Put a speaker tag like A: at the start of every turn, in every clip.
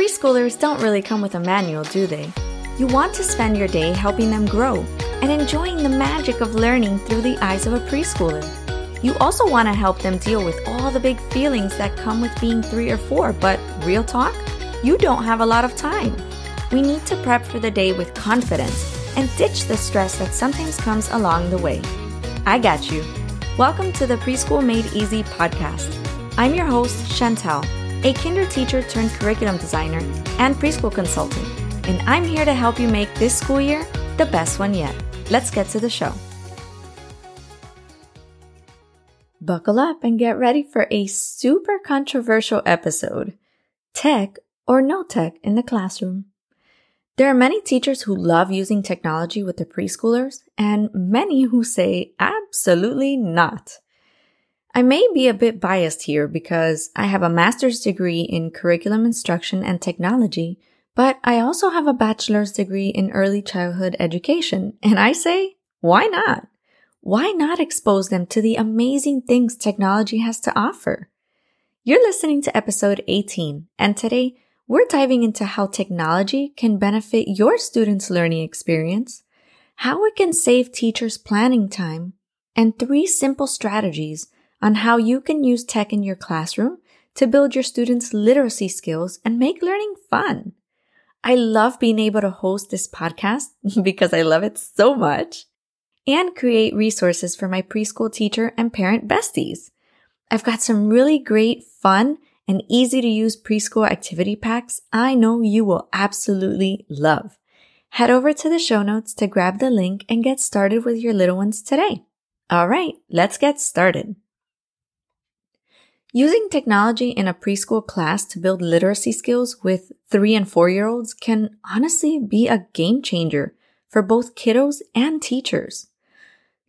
A: Preschoolers don't really come with a manual, do they? You want to spend your day helping them grow and enjoying the magic of learning through the eyes of a preschooler. You also want to help them deal with all the big feelings that come with being three or four, but real talk, you don't have a lot of time. We need to prep for the day with confidence and ditch the stress that sometimes comes along the way. I got you. Welcome to the Preschool Made Easy podcast. I'm your host, Chanty, a kinder teacher turned curriculum designer and preschool consultant, and I'm here to help you make this school year the best one yet. Let's get to the show. Buckle up and get ready for a super controversial episode Tech or no tech in the classroom. There are many teachers who love using technology with their preschoolers, and many who say absolutely not. I may be a bit biased here because I have a master's degree in curriculum instruction and technology, but I also have a bachelor's degree in early childhood education, and I say, why not? why not expose them to the amazing things technology has to offer? You're listening to episode 18, and today we're diving into how technology can benefit your students' learning experience, how it can save teachers planning time, and three simple strategies on how you can use tech in your classroom to build your students' literacy skills and make learning fun. I love being able to host this podcast because I love it so much and create resources for my preschool teacher and parent besties. I've got some really great fun and easy to use preschool activity packs I know you will absolutely love. Head over to the show notes to grab the link and get started with your little ones today. All right, let's get started. Using technology in a preschool class to build literacy skills with three and four year olds can honestly be a game changer for both kiddos and teachers.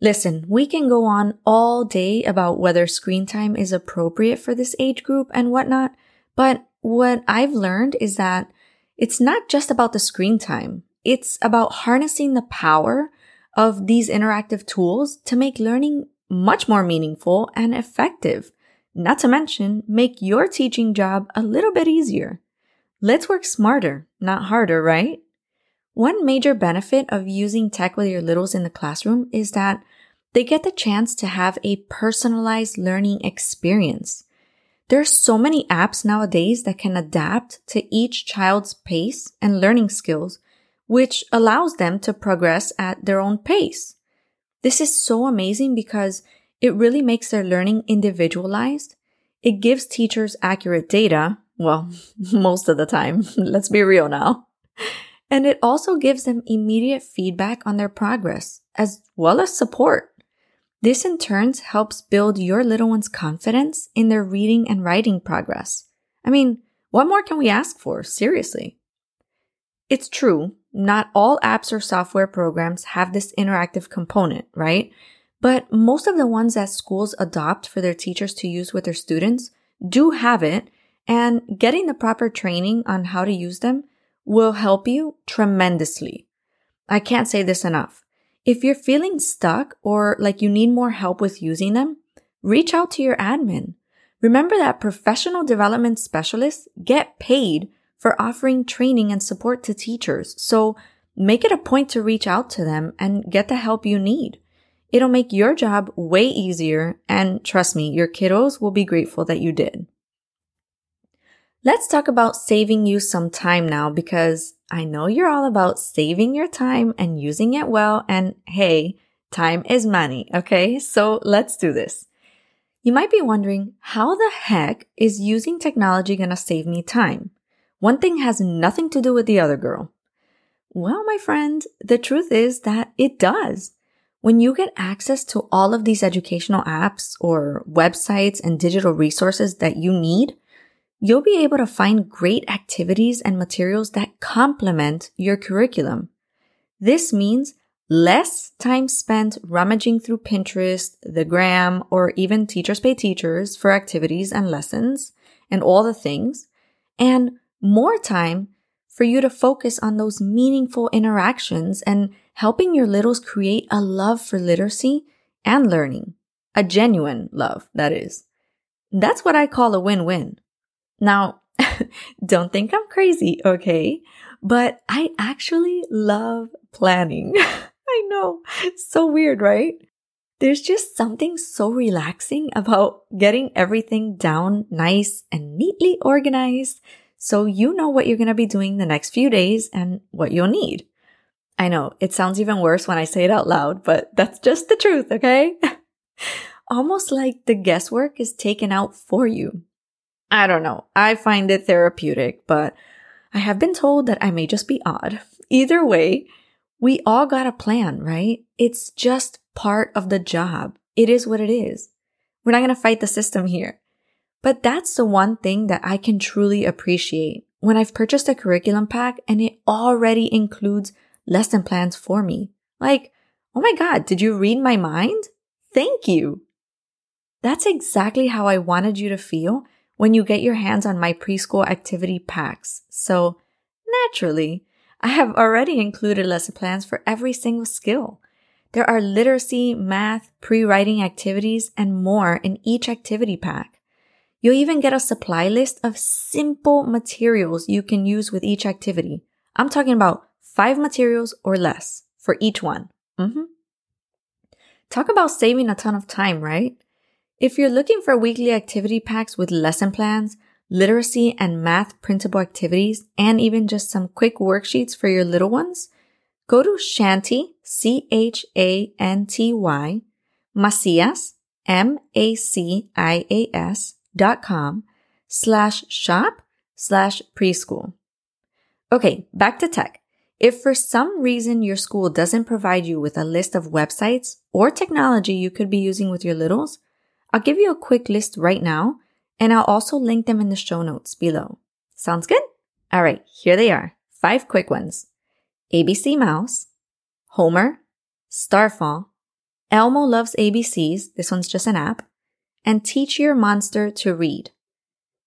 A: Listen, we can go on all day about whether screen time is appropriate for this age group and whatnot, but what I've learned is that it's not just about the screen time. It's about harnessing the power of these interactive tools to make learning much more meaningful and effective. Not to mention, make your teaching job a little bit easier. Let's work smarter, not harder, right? One major benefit of using tech with your littles in the classroom is that they get the chance to have a personalized learning experience. There are so many apps nowadays that can adapt to each child's pace and learning skills, which allows them to progress at their own pace. This is so amazing because it really makes their learning individualized. It gives teachers accurate data. Well, most of the time. Let's be real now. And it also gives them immediate feedback on their progress as well as support. This in turn helps build your little one's confidence in their reading and writing progress. I mean, what more can we ask for? Seriously. It's true, not all apps or software programs have this interactive component, right? But most of the ones that schools adopt for their teachers to use with their students do have it, and getting the proper training on how to use them will help you tremendously. I can't say this enough. If you're feeling stuck or like you need more help with using them, reach out to your admin. Remember that professional development specialists get paid for offering training and support to teachers. So make it a point to reach out to them and get the help you need. It'll make your job way easier. And trust me, your kiddos will be grateful that you did. Let's talk about saving you some time now because I know you're all about saving your time and using it well. And hey, time is money. Okay. So let's do this. You might be wondering, how the heck is using technology to save me time? One thing has nothing to do with the other girl. Well, my friend, the truth is that it does. When you get access to all of these educational apps or websites and digital resources that you need, you'll be able to find great activities and materials that complement your curriculum. This means less time spent rummaging through Pinterest, the gram, or even Teachers Pay Teachers for activities and lessons and all the things, and more time for you to focus on those meaningful interactions and helping your littles create a love for literacy and learning. A genuine love, that is. That's what I call a win-win. Now, Don't think I'm crazy, okay? But I actually love planning. I know. it's So weird, right? There's just something so relaxing about getting everything down nice and neatly organized so you know what you're going to be doing the next few days and what you'll need. I know it sounds even worse when I say it out loud, but that's just the truth, okay? Almost like the guesswork is taken out for you. I don't know. I find it therapeutic, but I have been told that I may just be odd. Either way, we all got a plan, right? It's just part of the job. It is what it is. We're not going to fight the system here. But that's the one thing that I can truly appreciate when I've purchased a curriculum pack and it already includes lesson plans for me. Like, oh my God, did you read my mind? Thank you. That's exactly how I wanted you to feel when you get your hands on my preschool activity packs. So naturally, I have already included lesson plans for every single skill. There are literacy, math, pre-writing activities, and more in each activity pack. You'll even get a supply list of simple materials you can use with each activity. I'm talking about five materials or less for each one. Mm-hmm. Talk about saving a ton of time, right? If you're looking for weekly activity packs with lesson plans, literacy and math printable activities, and even just some quick worksheets for your little ones, go to Chanty, C-H-A-N-T-Y, Macias, M-A-C-I-A-S dot com slash shop slash preschool. Okay, back to tech. If for some reason your school doesn't provide you with a list of websites or technology you could be using with your littles, I'll give you a quick list right now and I'll also link them in the show notes below. Sounds good? All right, here they are. Five quick ones. ABC Mouse, Homer, Starfall, Elmo Loves ABCs. This one's just an app and teach your monster to read.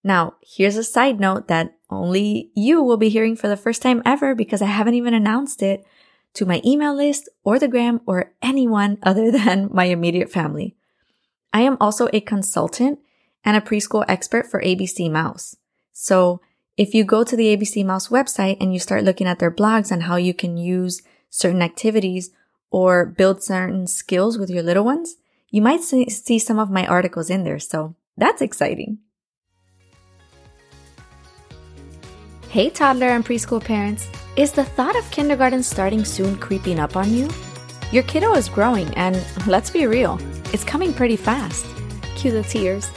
A: Now, here's a side note that only you will be hearing for the first time ever because I haven't even announced it to my email list or the gram or anyone other than my immediate family. I am also a consultant and a preschool expert for ABC Mouse. So if you go to the ABC Mouse website and you start looking at their blogs on how you can use certain activities or build certain skills with your little ones, you might see some of my articles in there, so that's exciting. Hey, toddler and preschool parents. Is the thought of kindergarten starting soon creeping up on you? Your kiddo is growing, and let's be real, it's coming pretty fast. Cue the tears.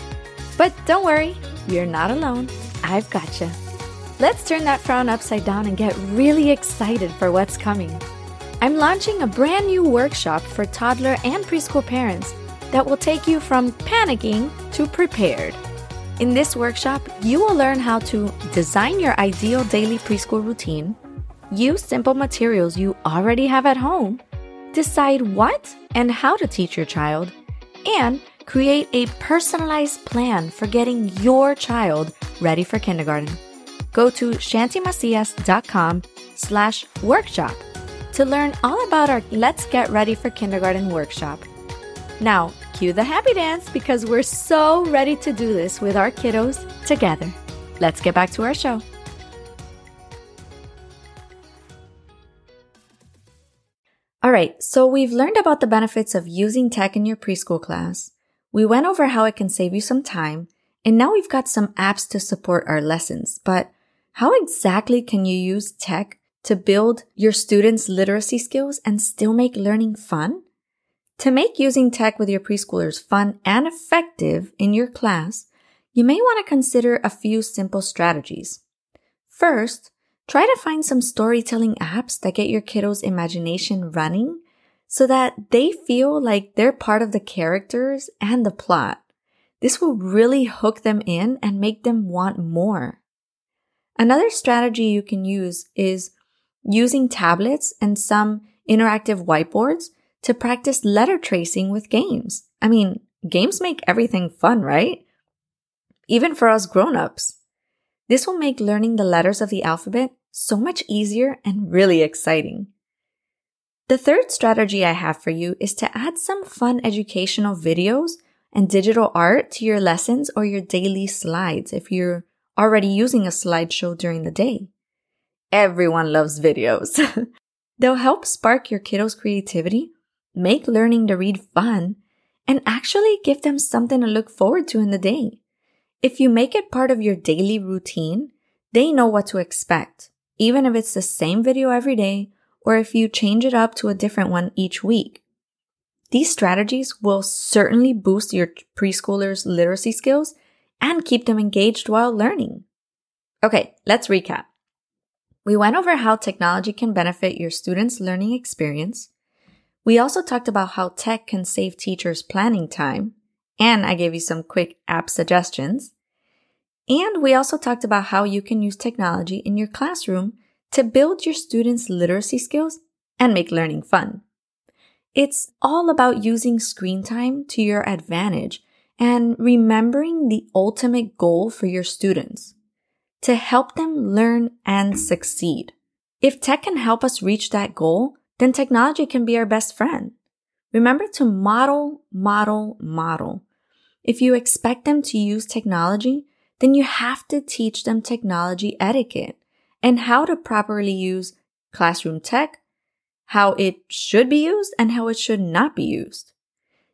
A: But don't worry, you're not alone. I've got you. Let's turn that frown upside down and get really excited for what's coming. I'm launching a brand new workshop for toddler and preschool parents that will take you from panicking to prepared. In this workshop, you will learn how to design your ideal daily preschool routine, use simple materials you already have at home, decide what and how to teach your child, and create a personalized plan for getting your child ready for kindergarten. Go to chantymacias.com slash workshop to learn all about our Let's Get Ready for Kindergarten workshop. Now, cue the happy dance because we're so ready to do this with our kiddos together. Let's get back to our show. All right, so we've learned about the benefits of using tech in your preschool class. We went over how it can save you some time, and now we've got some apps to support our lessons. But how exactly can you use tech to build your students' literacy skills and still make learning fun? To make using tech with your preschoolers fun and effective in your class, you may want to consider a few simple strategies. First, try to find some storytelling apps that get your kiddos' imagination running so that they feel like they're part of the characters and the plot. This will really hook them in and make them want more. Another strategy you can use is using tablets and some interactive whiteboards to practice letter tracing with games. I mean, games make everything fun, right? Even for us grown-ups. This will make learning the letters of the alphabet so much easier and really exciting. The third strategy I have for you is to add some fun educational videos and digital art to your lessons or your daily slides if you're already using a slideshow during the day. Everyone loves videos. They'll help spark your kiddos' creativity, make learning to read fun, and actually give them something to look forward to in the day. If you make it part of your daily routine, they know what to expect, even if it's the same video every day or if you change it up to a different one each week. These strategies will certainly boost your preschoolers' literacy skills and keep them engaged while learning. Okay, let's recap. We went over how technology can benefit your students' learning experience. We also talked about how tech can save teachers planning time, and I gave you some quick app suggestions. And we also talked about how you can use technology in your classroom to build your students' literacy skills and make learning fun. It's all about using screen time to your advantage and remembering the ultimate goal for your students to help them learn and succeed. If tech can help us reach that goal, then technology can be our best friend. Remember to model, model, model. If you expect them to use technology, then you have to teach them technology etiquette and how to properly use classroom tech, how it should be used, and how it should not be used.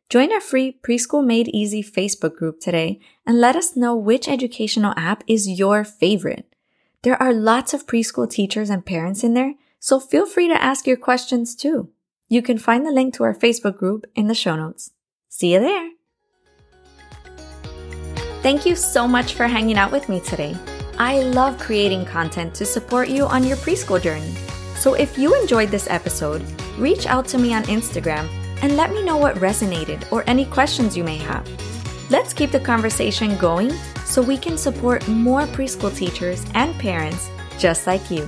A: Join our free Preschool Made Easy Facebook group today and let us know which educational app is your favorite. There are lots of preschool teachers and parents in there, so feel free to ask your questions too. You can find the link to our Facebook group in the show notes. See you there! Thank you so much for hanging out with me today. I love creating content to support you on your preschool journey. So if you enjoyed this episode, reach out to me on Instagram and let me know what resonated or any questions you may have. Let's keep the conversation going so we can support more preschool teachers and parents just like you.